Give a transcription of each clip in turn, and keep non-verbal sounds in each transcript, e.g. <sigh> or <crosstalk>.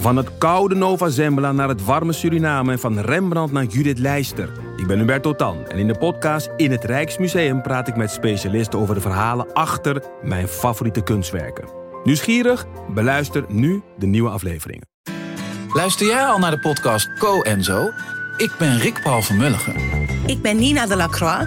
Van het koude Nova Zembla naar het warme Suriname en van Rembrandt naar Judith Leister. Ik ben Hubert Totan en in de podcast In het Rijksmuseum praat ik met specialisten over de verhalen achter mijn favoriete kunstwerken. Nieuwsgierig? Beluister nu de nieuwe afleveringen. Luister jij al naar de podcast Co en Zo? Ik ben Rick Paul van Mulligen. Ik ben Nina de Lacroix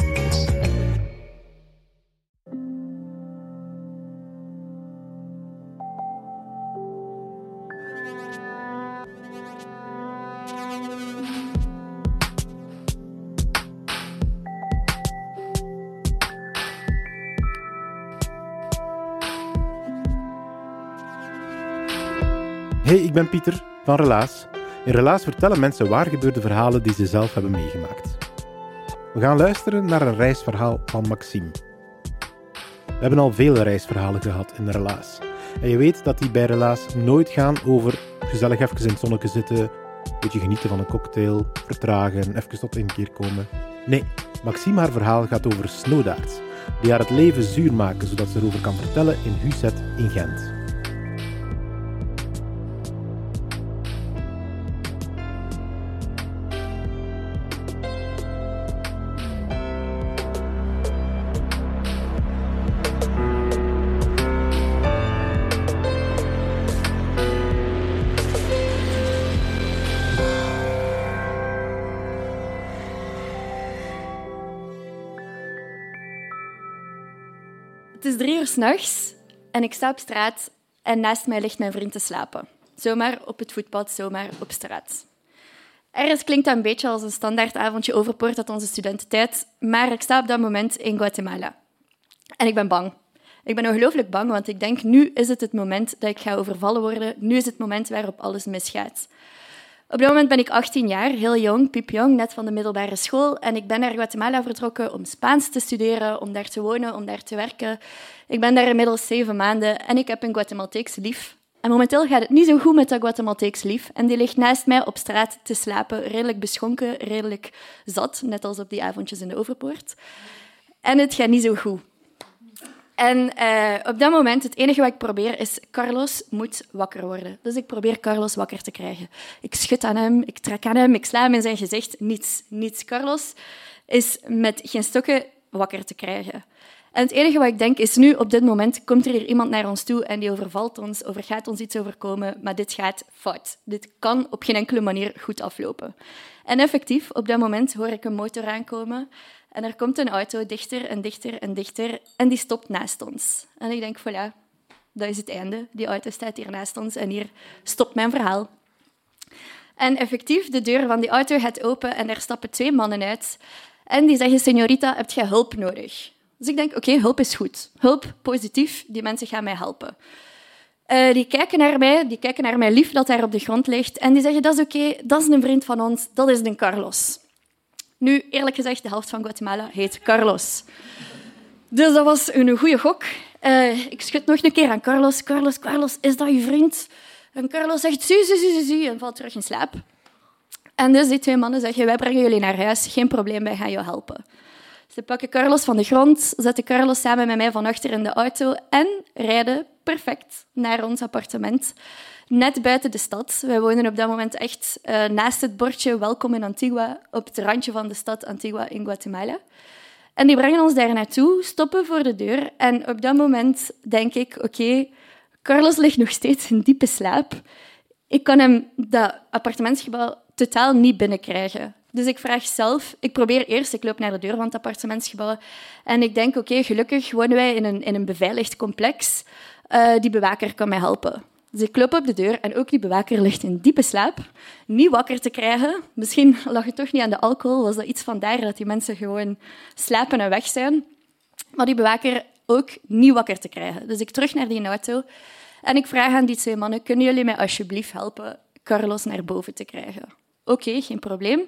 Hey, ik ben Pieter van Relaas. In Relaas vertellen mensen waar gebeurde verhalen die ze zelf hebben meegemaakt. We gaan luisteren naar een reisverhaal van Maxime. We hebben al vele reisverhalen gehad in Relaas. En je weet dat die bij Relaas nooit gaan over gezellig even in het zonnetje zitten, een beetje genieten van een cocktail, vertragen, even tot een keer komen. Nee, Maxime haar verhaal gaat over snowdaards, die haar het leven zuur maken zodat ze erover kan vertellen in Huset in Gent. En ik sta op straat en naast mij ligt mijn vriend te slapen. Zomaar op het voetpad, zomaar op straat. Ergens klinkt dat een beetje als een standaard avondje overpoort uit onze studententijd, maar ik sta op dat moment in Guatemala. En ik ben bang. Ik ben ongelooflijk bang, want ik denk, nu is het het moment dat ik ga overvallen worden. Nu is het moment waarop alles misgaat. Op dat moment ben ik 18 jaar, heel jong, piepjong, net van de middelbare school. En ik ben naar Guatemala vertrokken om Spaans te studeren, om daar te wonen, om daar te werken. Ik ben daar inmiddels zeven maanden en ik heb een Guatemalteeks lief. En momenteel gaat het niet zo goed met dat Guatemalteeks lief. En die ligt naast mij op straat te slapen, redelijk beschonken, redelijk zat, net als op die avondjes in de Overpoort. En het gaat niet zo goed. En uh, op dat moment, het enige wat ik probeer is, Carlos moet wakker worden. Dus ik probeer Carlos wakker te krijgen. Ik schud aan hem, ik trek aan hem, ik sla hem in zijn gezicht. Niets, niets. Carlos is met geen stokken wakker te krijgen. En het enige wat ik denk is nu, op dit moment, komt er hier iemand naar ons toe en die overvalt ons, over gaat ons iets overkomen, maar dit gaat fout. Dit kan op geen enkele manier goed aflopen. En effectief, op dat moment hoor ik een motor aankomen en er komt een auto dichter en dichter en dichter en die stopt naast ons. En ik denk, voilà, dat is het einde. Die auto staat hier naast ons en hier stopt mijn verhaal. En effectief, de deur van die auto gaat open en er stappen twee mannen uit. En die zeggen, señorita, heb je hulp nodig? Dus ik denk, oké, hulp is goed. Hulp, positief, die mensen gaan mij helpen. Uh, die kijken naar mij, die kijken naar mijn lief dat daar op de grond ligt en die zeggen, dat is oké, dat is een vriend van ons, dat is een Carlos. Nu, eerlijk gezegd, de helft van Guatemala heet Carlos. Dus dat was een goede gok. Uh, ik schud nog een keer aan Carlos. Carlos, Carlos, is dat je vriend? En Carlos zegt, zie, zie, zie, zie, en valt terug in slaap. En dus die twee mannen zeggen, wij brengen jullie naar huis, geen probleem, wij gaan jou helpen. Ze pakken Carlos van de grond, zetten Carlos samen met mij van achter in de auto en rijden perfect naar ons appartement. Net buiten de stad. Wij wonen op dat moment echt uh, naast het bordje Welkom in Antigua, op het randje van de stad Antigua in Guatemala. En die brengen ons daar naartoe, stoppen voor de deur. En op dat moment denk ik, oké, Carlos ligt nog steeds in diepe slaap. Ik kan hem dat appartementsgebouw totaal niet binnenkrijgen. Dus ik vraag zelf, ik probeer eerst, ik loop naar de deur van het appartementsgebouw en ik denk, oké, gelukkig wonen wij in een, in een beveiligd complex. Uh, die bewaker kan mij helpen. Dus ik klop op de deur en ook die bewaker ligt in diepe slaap. Niet wakker te krijgen. Misschien lag het toch niet aan de alcohol, was dat iets van daar dat die mensen gewoon slapen en weg zijn. Maar die bewaker ook niet wakker te krijgen. Dus ik terug naar die auto en ik vraag aan die twee mannen, kunnen jullie mij alsjeblieft helpen Carlos naar boven te krijgen? Oké, geen probleem.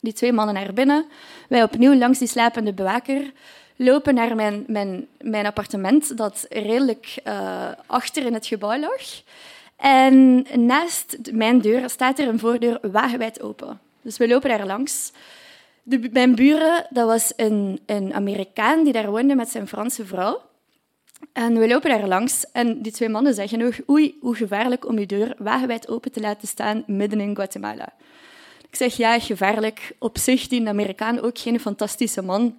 Die twee mannen naar binnen. Wij opnieuw langs die slapende bewaker lopen naar mijn, mijn, mijn appartement, dat redelijk uh, achter in het gebouw lag. En naast mijn deur staat er een voordeur wagenwijd open. Dus we lopen daar langs. De, mijn buren, dat was een, een Amerikaan die daar woonde met zijn Franse vrouw. En we lopen daar langs en die twee mannen zeggen nog oei, hoe gevaarlijk om je deur wagenwijd open te laten staan midden in Guatemala. Ik zeg ja, gevaarlijk. Op zich, die Amerikaan ook geen fantastische man.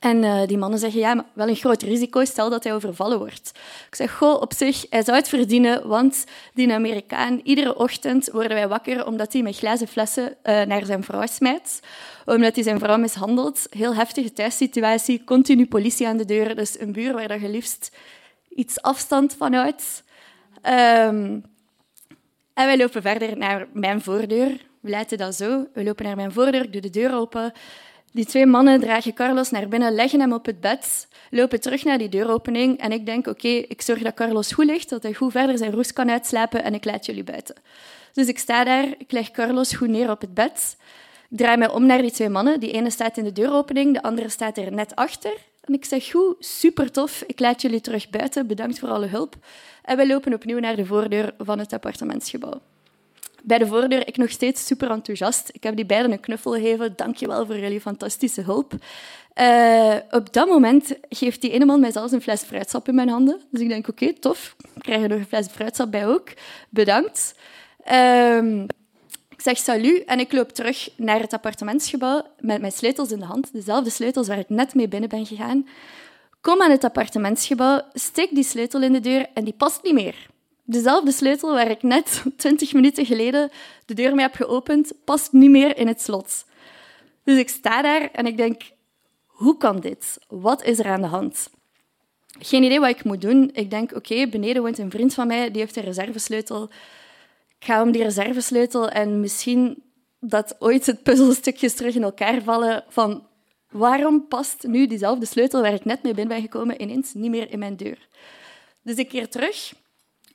En uh, die mannen zeggen, ja, wel een groot risico, stel dat hij overvallen wordt. Ik zeg, goh, op zich, hij zou het verdienen, want die Amerikaan, iedere ochtend worden wij wakker omdat hij met glazen flessen uh, naar zijn vrouw smijt. Omdat hij zijn vrouw mishandelt. Heel heftige thuissituatie, continu politie aan de deur. Dus een buur waar je liefst iets afstand van houdt. Um, en wij lopen verder naar mijn voordeur. We laten dat zo. We lopen naar mijn voordeur, ik doe de deur open. Die twee mannen dragen Carlos naar binnen, leggen hem op het bed, lopen terug naar die deuropening en ik denk, oké, ik zorg dat Carlos goed ligt, dat hij goed verder zijn roes kan uitslapen en ik laat jullie buiten. Dus ik sta daar, ik leg Carlos goed neer op het bed, ik draai mij om naar die twee mannen. Die ene staat in de deuropening, de andere staat er net achter. En ik zeg, goed, super tof, ik laat jullie terug buiten, bedankt voor alle hulp. En we lopen opnieuw naar de voordeur van het appartementsgebouw bij de voordeur ik nog steeds super enthousiast. Ik heb die beiden een knuffel gegeven. Dank je wel voor jullie fantastische hulp. Uh, op dat moment geeft die ene man mij zelfs een fles fruitsap in mijn handen. Dus ik denk, oké, tof. Ik krijg er nog een fles fruitsap bij ook. Bedankt. Uh, ik zeg salut en ik loop terug naar het appartementsgebouw met mijn sleutels in de hand. Dezelfde sleutels waar ik net mee binnen ben gegaan. Kom aan het appartementsgebouw, steek die sleutel in de deur en die past niet meer. Dezelfde sleutel waar ik net <laughs> 20 minuten geleden de deur mee heb geopend, past niet meer in het slot. Dus ik sta daar en ik denk, hoe kan dit? Wat is er aan de hand? Geen idee wat ik moet doen. Ik denk, oké, beneden woont een vriend van mij, die heeft een reservesleutel. Ik ga om die reservesleutel en misschien dat ooit het puzzelstukjes terug in elkaar vallen van waarom past nu diezelfde sleutel waar ik net mee ben gekomen ineens niet meer in mijn deur. Dus ik keer terug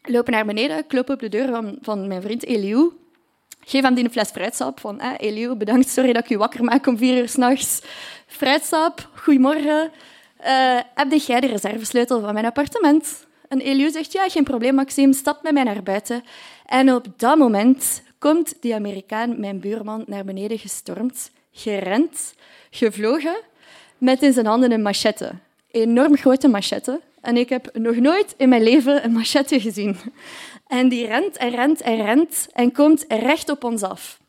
lopen naar beneden, kloppen op de deur van, van mijn vriend Eliou. Geef hem die een fles fruitsap. Van, eh, Eliou, bedankt, sorry dat ik je wakker maak om vier uur s'nachts. Fruitsap, goedemorgen. Uh, heb jij de reservesleutel van mijn appartement? En Eliou zegt, ja, geen probleem, Maxime, stap met mij naar buiten. En op dat moment komt die Amerikaan, mijn buurman, naar beneden gestormd, gerend, gevlogen, met in zijn handen een machette. Enorm grote machette. En ik heb nog nooit in mijn leven een machette gezien. En die rent en rent en rent en komt recht op ons af.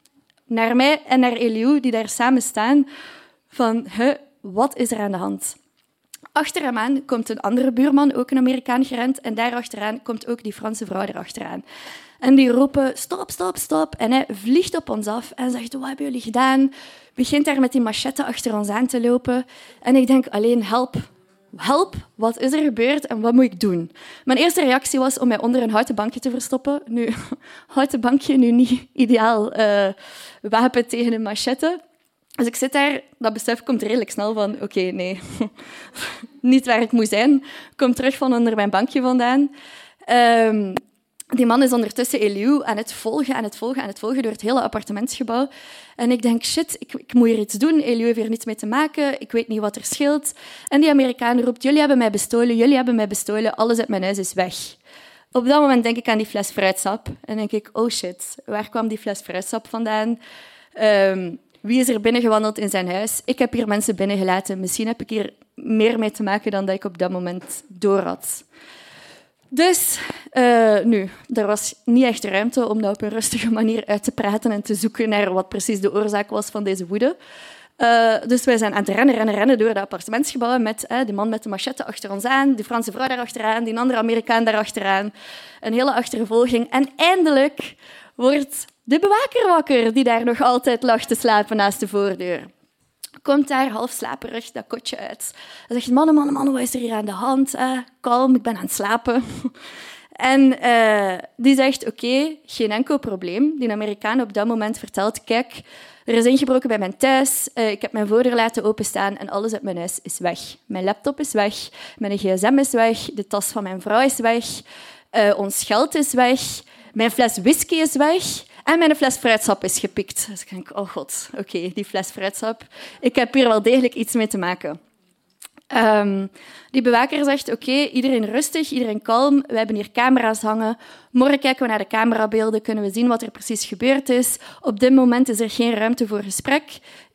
Naar mij en naar Eliou, die daar samen staan, van, wat is er aan de hand? Achter hem aan komt een andere buurman, ook een Amerikaan gerend, en daarachteraan komt ook die Franse vrouw erachteraan. En die roepen, stop, stop, stop. En hij vliegt op ons af en zegt, wat hebben jullie gedaan? Begint daar met die machette achter ons aan te lopen. En ik denk, alleen help, help, wat is er gebeurd en wat moet ik doen? Mijn eerste reactie was om mij onder een houten bankje te verstoppen. Nu, <laughs> houten bankje, nu niet ideaal uh, wapen tegen een machette. Dus ik zit daar, dat besef komt redelijk snel van, oké, nee, <laughs> niet waar ik moet zijn. Kom terug van onder mijn bankje vandaan. Um, die man is ondertussen Eliou aan het volgen, aan het volgen, aan het volgen door het hele appartementsgebouw. En ik denk, shit, ik, ik moet hier iets doen. Eliou heeft hier niets mee te maken. Ik weet niet wat er scheelt. En die Amerikaan roept, jullie hebben mij bestolen, jullie hebben mij bestolen. Alles uit mijn huis is weg. Op dat moment denk ik aan die fles fruitsap. En denk ik, oh shit, waar kwam die fles fruitsap vandaan? Um, wie is er binnengewandeld in zijn huis? Ik heb hier mensen binnengelaten. Misschien heb ik hier meer mee te maken dan dat ik op dat moment door had. Dus uh, nu, er was niet echt ruimte om dat op een rustige manier uit te praten en te zoeken naar wat precies de oorzaak was van deze woede. Uh, dus wij zijn aan het rennen, rennen, rennen door de appartementsgebouwen met uh, die man met de machette achter ons aan, die Franse vrouw daarachteraan, die andere Amerikaan daarachteraan. Een hele achtervolging. En eindelijk wordt de bewaker wakker, die daar nog altijd lag te slapen naast de voordeur komt daar half slaperig dat kotje uit. Hij zegt, mannen, mannen, mannen, wat is er hier aan de hand? Eh, kalm, ik ben aan het slapen. En uh, die zegt, oké, geen enkel probleem. Die Amerikaan op dat moment vertelt, kijk, er is ingebroken bij mijn thuis, uh, ik heb mijn voordeur laten openstaan en alles uit mijn huis is weg. Mijn laptop is weg, mijn gsm is weg, de tas van mijn vrouw is weg, ons geld is weg, mijn fles whisky is weg En mijn fles fruitsap is gepikt. Dus ik denk, oh god, oké, die fles fruitsap. Ik heb hier wel degelijk iets mee te maken. Um, die bewaker zegt, oké, iedereen rustig, iedereen kalm. We hebben hier camera's hangen. Morgen kijken we naar de camerabeelden, kunnen we zien wat er precies gebeurd is. Op dit moment is er geen ruimte voor gesprek.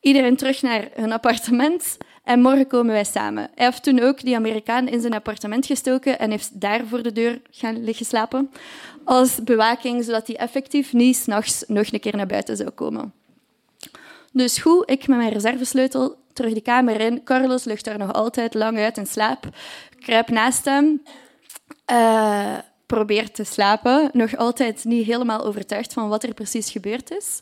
Iedereen terug naar hun appartement en morgen komen wij samen. Hij heeft toen ook die Amerikaan in zijn appartement gestoken en heeft daar voor de deur gaan liggen slapen als bewaking, zodat hij effectief niet s'nachts nog een keer naar buiten zou komen. Dus goed, ik met mijn reservesleutel terug de kamer in. Carlos ligt daar nog altijd lang uit in slaap. Kruip naast hem. Uh, probeert te slapen. Nog altijd niet helemaal overtuigd van wat er precies gebeurd is.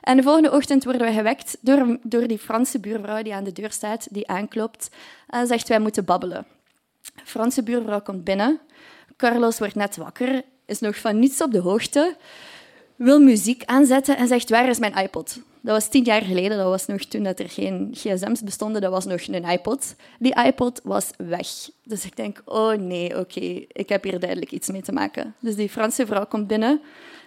En de volgende ochtend worden we gewekt door, door die Franse buurvrouw die aan de deur staat, die aanklopt en zegt wij moeten babbelen. De Franse buurvrouw komt binnen. Carlos wordt net wakker, is nog van niets op de hoogte, wil muziek aanzetten en zegt waar is mijn iPod? Dat was tien jaar geleden, dat was nog toen dat er geen gsm's bestonden, dat was nog een iPod. Die iPod was weg. Dus ik denk, oh nee, oké, ik heb hier duidelijk iets mee te maken. Dus die Franse vrouw komt binnen,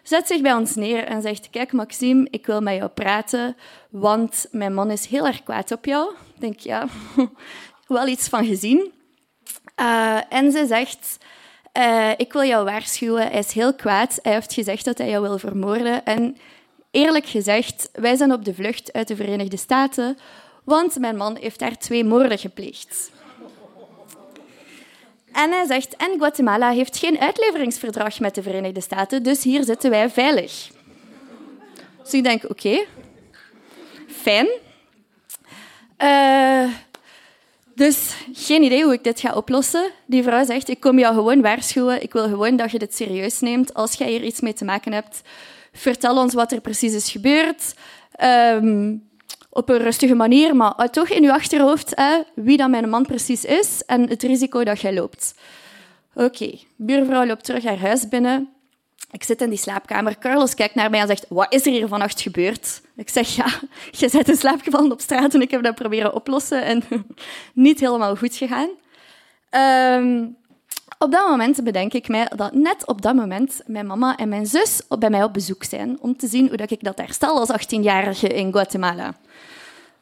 zet zich bij ons neer en zegt, kijk Maxime, ik wil met jou praten, want mijn man is heel erg kwaad op jou. Ik denk, ja, <laughs> wel iets van gezien. Uh, en ze zegt, uh, ik wil jou waarschuwen, hij is heel kwaad. Hij heeft gezegd dat hij jou wil vermoorden. En eerlijk gezegd, wij zijn op de vlucht uit de Verenigde Staten, want mijn man heeft daar twee moorden gepleegd. En hij zegt, en Guatemala heeft geen uitleveringsverdrag met de Verenigde Staten, dus hier zitten wij veilig. Dus ik denk, oké, fijn. Uh, dus geen idee hoe ik dit ga oplossen. Die vrouw zegt, ik kom jou gewoon waarschuwen, ik wil gewoon dat je dit serieus neemt. Als jij hier iets mee te maken hebt, vertel ons wat er precies is gebeurd. Um, op een rustige manier, maar toch in je achterhoofd wie dat mijn man precies is en het risico dat jij loopt. Oké, buurvrouw loopt terug haar huis binnen. Ik zit in die slaapkamer. Carlos kijkt naar mij en zegt, wat is er hier vannacht gebeurd? Ik zeg, ja, <laughs> je bent in slaap gevallen op straat en ik heb dat proberen oplossen en <laughs> niet helemaal goed gegaan. Um, op dat moment bedenk ik mij dat net op dat moment mijn mama en mijn zus bij mij op bezoek zijn om te zien hoe ik dat herstel als 18-jarige in Guatemala.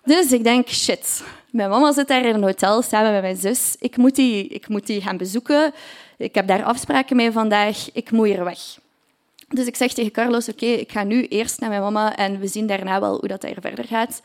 Dus ik denk, shit, mijn mama zit daar in een hotel samen met mijn zus. Ik moet die, ik moet die gaan bezoeken. Ik heb daar afspraken mee vandaag. Ik moet hier weg. Dus ik zeg tegen Carlos, oké, ik ga nu eerst naar mijn mama en we zien daarna wel hoe dat er verder gaat.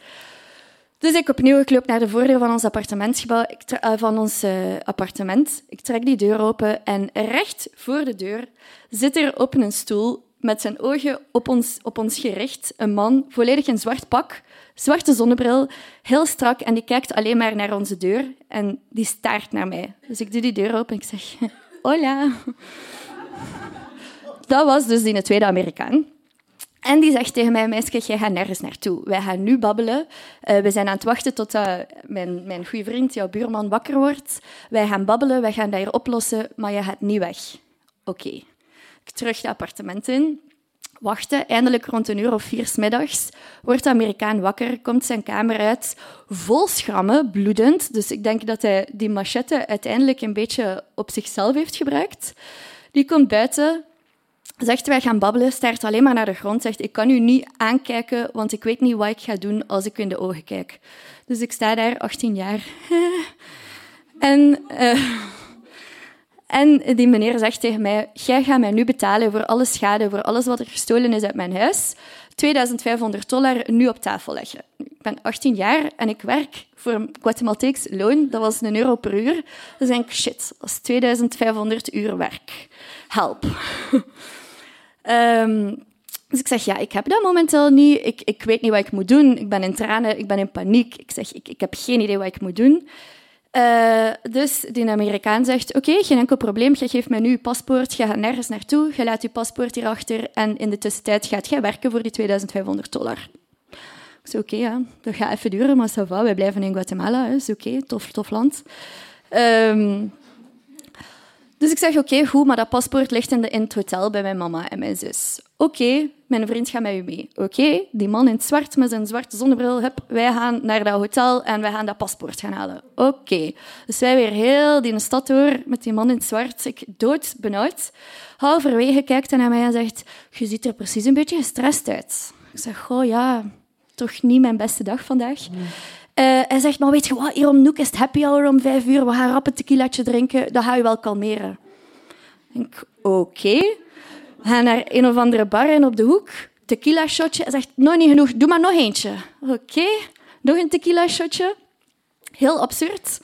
Dus ik opnieuw, ik loop naar de voordeur van ons appartementsgebouw, ik uh, van ons uh, appartement. Ik trek die deur open en recht voor de deur zit er op een stoel met zijn ogen op ons, op ons gericht een man, volledig in zwart pak, zwarte zonnebril, heel strak en die kijkt alleen maar naar onze deur en die staart naar mij. Dus ik doe die deur open en ik zeg, <laughs> hola. Dat was dus die tweede Amerikaan. En die zegt tegen mij, meisje, jij gaat nergens naartoe. Wij gaan nu babbelen. Uh, we zijn aan het wachten tot uh, mijn, mijn goede vriend, jouw buurman, wakker wordt. Wij gaan babbelen, wij gaan dat hier oplossen, maar je gaat niet weg. Oké. Ik terug het appartement in. Wachten, eindelijk rond een uur of vier s middags wordt de Amerikaan wakker, komt zijn kamer uit, vol schrammen, bloedend. Dus ik denk dat hij die machette uiteindelijk een beetje op zichzelf heeft gebruikt. Die komt buiten, zegt wij gaan babbelen, staart alleen maar naar de grond, zegt ik kan u niet aankijken, want ik weet niet wat ik ga doen als ik u in de ogen kijk. Dus ik sta daar, 18 jaar. <laughs> en, uh, <laughs> en die meneer zegt tegen mij, jij gaat mij nu betalen voor alle schade, voor alles wat er gestolen is uit mijn huis. 2500 dollar nu op tafel leggen. Ik ben 18 jaar en ik werk voor een Guatemalteeks loon. Dat was een euro per uur. Dus denk ik, shit, dat is 2500 uur werk. Help. <laughs> Um, dus ik zeg, ja, ik heb dat momenteel niet. Ik, ik weet niet wat ik moet doen. Ik ben in tranen, ik ben in paniek. Ik zeg, ik, ik heb geen idee wat ik moet doen. Uh, dus die Amerikaan zegt, oké, geen enkel probleem. Je geeft mij nu je paspoort, je gaat nergens naartoe. Je laat je paspoort hierachter en in de tussentijd gaat jij werken voor die 2500 dollar. Ik zeg, oké, ja, dat gaat even duren, maar ça va. Wij blijven in Guatemala, is oké, tof, tof land. Um, dus ik zeg, oké, goed, maar dat paspoort ligt in, de, in het hotel bij mijn mama en mijn zus. Oké, mijn vriend gaat met u mee. Oké, die man in het zwart met zijn zwarte zonnebril, wij gaan naar dat hotel en wij gaan dat paspoort gaan halen. Oké. Dus wij weer heel die stad door met die man in het zwart. Ik dood benauwd. halverwege kijkt hij naar mij en zegt, je ziet er precies een beetje gestrest uit. Ik zeg, goh, ja, toch niet mijn beste dag vandaag. Uh, hij zegt, maar weet je wat, hier om Noek is het happy hour om vijf uur. We gaan rap een tequilaatje drinken, dat ga je wel kalmeren. Ik denk, oké. We gaan naar een of andere bar in op de hoek. Tequila shotje. Hij zegt, nog niet genoeg, doe maar nog eentje. Oké, nog een tequila shotje. Heel absurd.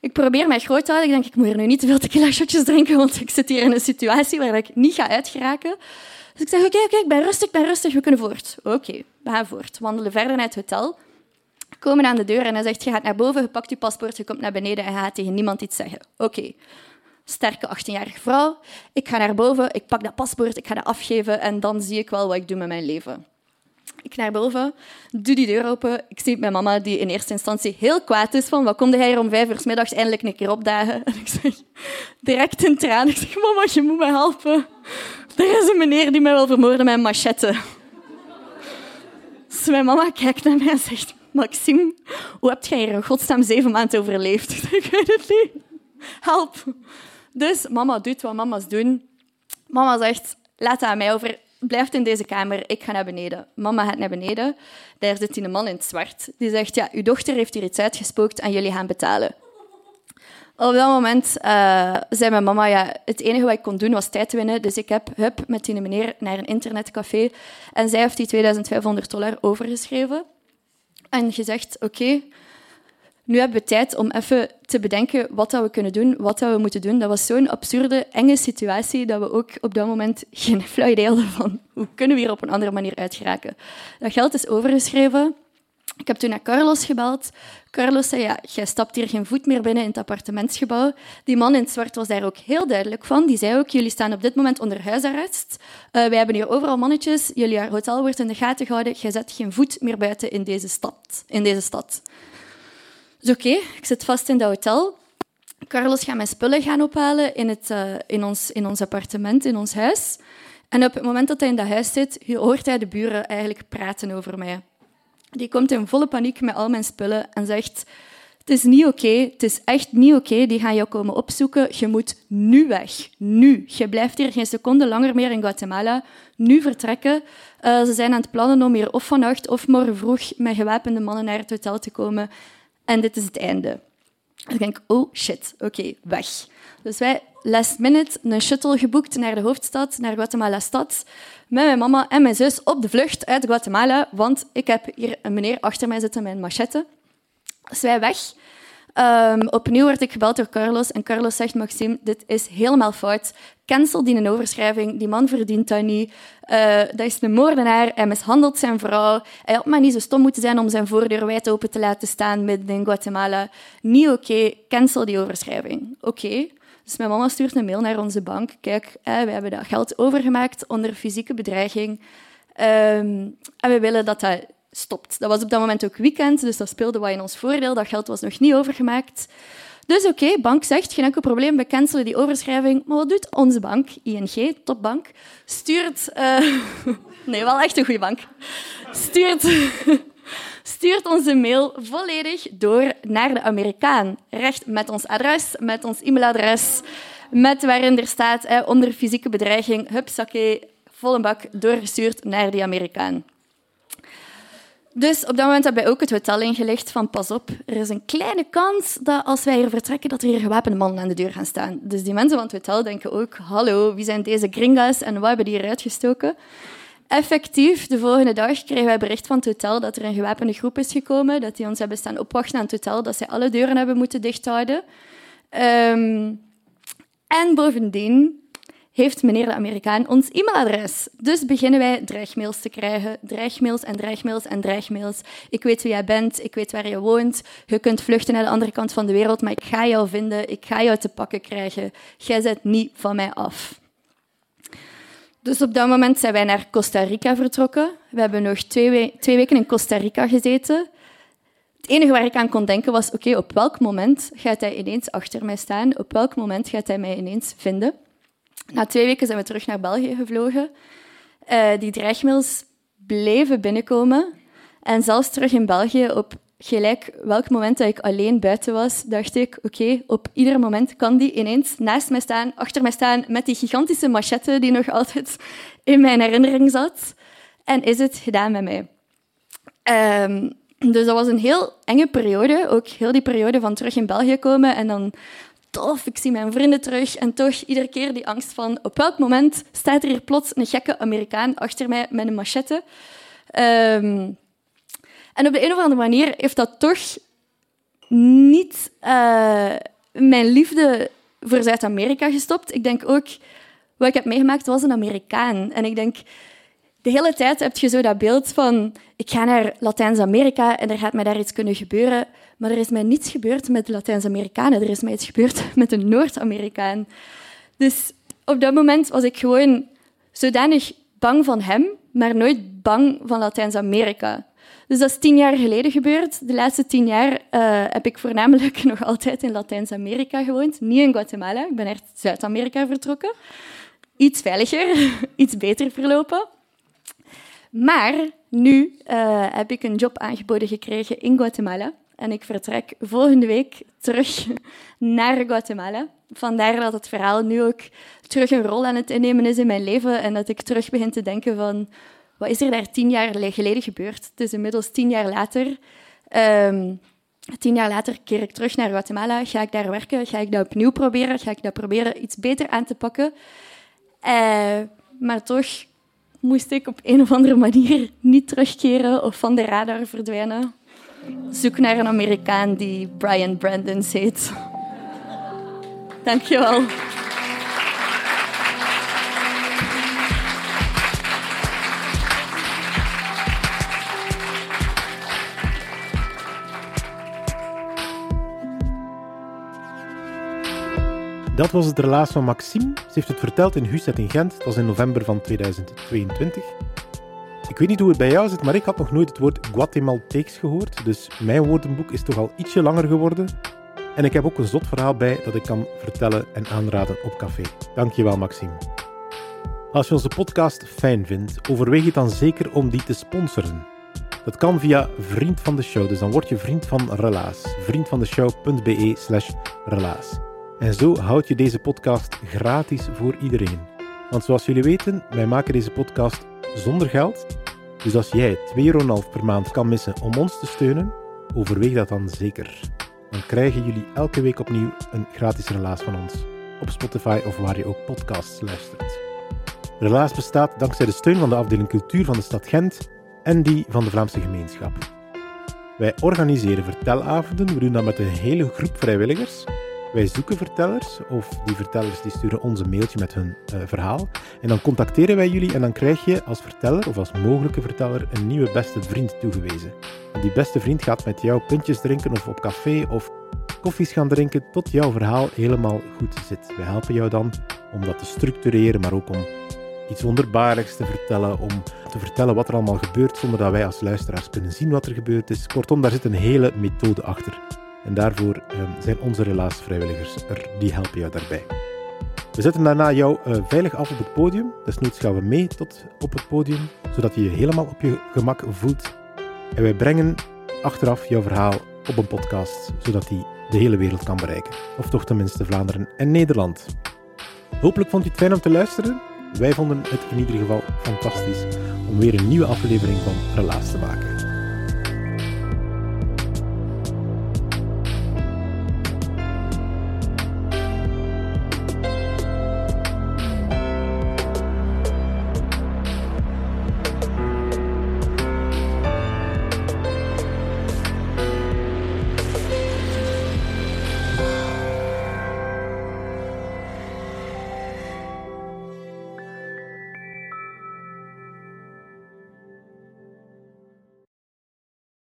Ik probeer mij groot te houden. Ik denk, ik moet hier nu niet te veel tequila shotjes drinken, want ik zit hier in een situatie waar ik niet ga uitgeraken. Dus ik zeg, oké, oké, ik ben rustig, ik ben rustig, we kunnen voort. Oké, we gaan voort. Wandelen verder naar het hotel. Komen aan de deur en hij zegt, je gaat naar boven, je pakt je paspoort, je komt naar beneden en je gaat tegen niemand iets zeggen. Oké, sterke 18-jarige vrouw. Ik ga naar boven, ik pak dat paspoort, ik ga dat afgeven en dan zie ik wel wat ik doe met mijn leven. Ik naar boven, doe die deur open. Ik zie mijn mama, die in eerste instantie heel kwaad is van wat komt hij hier om vijf uur middags eindelijk een keer opdagen? <laughs> En ik zeg direct in tranen, ik zeg, mama, je moet me helpen. Er is een meneer die mij wil vermoorden met een machette. Dus mijn mama kijkt naar mij en zegt, Maxime, hoe heb jij hier in godsnaam zeven maanden overleefd? <laughs> Ik weet het niet. Help. Dus mama doet wat mama's doen. Mama zegt, laat het aan mij over. Blijf in deze kamer, ik ga naar beneden. Mama gaat naar beneden. Daar zit een man in het zwart. Die zegt, ja, uw dochter heeft hier iets uitgespookt en jullie gaan betalen. Op dat moment uh, zei mijn mama, ja, het enige wat ik kon doen was tijd winnen. Dus ik heb hup, met die meneer naar een internetcafé. En zij heeft die 2500 dollar overgeschreven. En gezegd, oké, nu hebben we tijd om even te bedenken wat dat we kunnen doen, wat dat we moeten doen. Dat was zo'n absurde, enge situatie dat we ook op dat moment geen <laughs> flauw idee hadden van hoe kunnen we hier op een andere manier uitgeraken. Dat geld is overgeschreven. Ik heb toen naar Carlos gebeld. Carlos zei, ja, jij stapt hier geen voet meer binnen in het appartementsgebouw. Die man in het zwart was daar ook heel duidelijk van. Die zei ook, jullie staan op dit moment onder huisarrest. Uh, wij hebben hier overal mannetjes. Jullie hotel wordt in de gaten gehouden. Jij zet geen voet meer buiten in deze stad. In deze stad. Dus oké, ik zit vast in dat hotel. Carlos gaat mijn spullen gaan ophalen in, het, uh, in, ons, in ons appartement, in ons huis. En op het moment dat hij in dat huis zit, hoort hij de buren eigenlijk praten over mij. Die komt in volle paniek met al mijn spullen en zegt... Het is niet oké, het is echt niet oké. Die gaan jou komen opzoeken. Je moet nu weg. Nu. Je blijft hier geen seconde langer meer in Guatemala. Nu vertrekken. Uh, ze zijn aan het plannen om hier of vannacht of morgen vroeg met gewapende mannen naar het hotel te komen. En dit is het einde. Ik denk, oh shit, oké, weg. Dus wij last minute een shuttle geboekt naar de hoofdstad, naar Guatemala-stad, met mijn mama en mijn zus op de vlucht uit Guatemala, want ik heb hier een meneer achter mij zitten met een machette. Dus wij weg. Um, opnieuw word ik gebeld door Carlos en Carlos zegt, Maxime, dit is helemaal fout. Cancel die een overschrijving, die man verdient dat niet. Uh, dat is een moordenaar, hij mishandelt zijn vrouw. Hij had maar niet zo stom moeten zijn om zijn voordeur wijd open te laten staan midden in Guatemala. Niet oké, cancel die overschrijving. Oké. Dus mijn mama stuurt een mail naar onze bank. Kijk, eh, we hebben dat geld overgemaakt onder fysieke bedreiging. Um, en we willen dat dat stopt. Dat was op dat moment ook weekend, dus dat speelde wat in ons voordeel. Dat geld was nog niet overgemaakt. Dus oké, bank zegt, geen enkel probleem, we cancelen die overschrijving. Maar wat doet onze bank, ING, topbank, stuurt... Uh, <laughs> nee, wel echt een goede bank. Stuurt, <laughs> stuurt onze mail volledig door naar de Amerikaan. Recht met ons adres, met ons e-mailadres, met waarin er staat eh, onder fysieke bedreiging, hupsakee, volle bak doorgestuurd naar die Amerikaan. Dus op dat moment hebben wij ook het hotel ingelegd van pas op, er is een kleine kans dat als wij hier vertrekken, dat er hier gewapende mannen aan de deur gaan staan. Dus die mensen van het hotel denken ook, hallo, wie zijn deze gringas en wat hebben die hier uitgestoken? Effectief, de volgende dag kregen wij bericht van het hotel dat er een gewapende groep is gekomen, dat die ons hebben staan opwachten aan het hotel, dat zij alle deuren hebben moeten dichthouden. Um, en bovendien heeft meneer de Amerikaan ons e-mailadres. Dus beginnen wij dreigmails te krijgen. Dreigmails en dreigmails en dreigmails. Ik weet wie jij bent, ik weet waar je woont. Je kunt vluchten naar de andere kant van de wereld, maar ik ga jou vinden, ik ga jou te pakken krijgen. Jij zet niet van mij af. Dus op dat moment zijn wij naar Costa Rica vertrokken. We hebben nog twee, twee weken in Costa Rica gezeten. Het enige waar ik aan kon denken was, oké, op welk moment gaat hij ineens achter mij staan? Op welk moment gaat hij mij ineens vinden? Na twee weken zijn we terug naar België gevlogen. Uh, die dreigmails bleven binnenkomen. En zelfs terug in België, op gelijk welk moment dat ik alleen buiten was, dacht ik, oké, op ieder moment kan die ineens naast mij staan, achter mij staan, met die gigantische machette die nog altijd in mijn herinnering zat. En is het gedaan met mij. Ehm, dus dat was een heel enge periode, ook heel die periode van terug in België komen en dan tof, ik zie mijn vrienden terug. En toch iedere keer die angst van op welk moment staat er hier plots een gekke Amerikaan achter mij met een machette. Um, en op de een of andere manier heeft dat toch niet uh, mijn liefde voor Zuid-Amerika gestopt. Ik denk ook, wat ik heb meegemaakt was een Amerikaan. En ik denk, de hele tijd heb je zo dat beeld van, ik ga naar Latijns-Amerika en er gaat mij daar iets kunnen gebeuren. Maar er is mij niets gebeurd met de Latijns-Amerikanen. Er is mij iets gebeurd <laughs> met een Noord-Amerikaan. Dus op dat moment was ik gewoon zodanig bang van hem, maar nooit bang van Latijns-Amerika. Dus dat is tien jaar geleden gebeurd. De laatste tien jaar uh, heb ik voornamelijk <laughs> nog altijd in Latijns-Amerika gewoond. Niet in Guatemala. Ik ben echt Zuid-Amerika vertrokken. Iets veiliger, <laughs> iets beter verlopen. Maar nu uh, heb ik een job aangeboden gekregen in Guatemala. En ik vertrek volgende week terug <laughs> naar Guatemala. Vandaar dat het verhaal nu ook terug een rol aan het innemen is in mijn leven. En dat ik terug begin te denken van wat is er daar tien jaar geleden gebeurd? Het is inmiddels tien jaar later. Um, tien jaar later keer ik terug naar Guatemala. Ga ik daar werken? Ga ik dat opnieuw proberen? Ga ik dat proberen iets beter aan te pakken? Uh, maar toch moest ik op een of andere manier niet terugkeren of van de radar verdwijnen. Zoek naar een Amerikaan die Brian Brandon heet. Dankjewel. Dat was het relaas van Maxime. Ze heeft het verteld in Huset in Gent. Dat was in november van 2022. Ik weet niet hoe het bij jou zit, maar ik had nog nooit het woord Guatemalteeks gehoord. Dus mijn woordenboek is toch al ietsje langer geworden. En ik heb ook een zot verhaal bij dat ik kan vertellen en aanraden op café. Dankjewel, Maxime. Als je onze podcast fijn vindt, overweeg je dan zeker om die te sponsoren. Dat kan via Vriend van de Show, dus dan word je vriend van Relaas. Vriendvandeshow.be slash relaas. En zo houd je deze podcast gratis voor iedereen. Want zoals jullie weten, wij maken deze podcast zonder geld. Dus als jij 2,5 euro per maand kan missen om ons te steunen, overweeg dat dan zeker. Dan krijgen jullie elke week opnieuw een gratis relaas van ons. Op Spotify of waar je ook podcasts luistert. Relaas bestaat dankzij de steun van de afdeling cultuur van de stad Gent en die van de Vlaamse gemeenschap. Wij organiseren vertelavonden, we doen dat met een hele groep vrijwilligers wij zoeken vertellers, of die vertellers die sturen ons een mailtje met hun uh, verhaal. En dan contacteren wij jullie en dan krijg je als verteller of als mogelijke verteller een nieuwe beste vriend toegewezen. En die beste vriend gaat met jou puntjes drinken of op café of koffies gaan drinken tot jouw verhaal helemaal goed zit. Wij helpen jou dan om dat te structureren, maar ook om iets wonderbaarlijks te vertellen, om te vertellen wat er allemaal gebeurt zonder dat wij als luisteraars kunnen zien wat er gebeurd is. Kortom, daar zit een hele methode achter. En daarvoor ehm, zijn onze relaasvrijwilligers er, die helpen jou daarbij. We zetten daarna jou uh, veilig af op het podium. Desnoods gaan we mee tot op het podium, zodat je je helemaal op je gemak voelt. En wij brengen achteraf jouw verhaal op een podcast, zodat die de hele wereld kan bereiken. Of toch tenminste Vlaanderen en Nederland. Hopelijk vond je het fijn om te luisteren. Wij vonden het in ieder geval fantastisch om weer een nieuwe aflevering van Relaas te maken.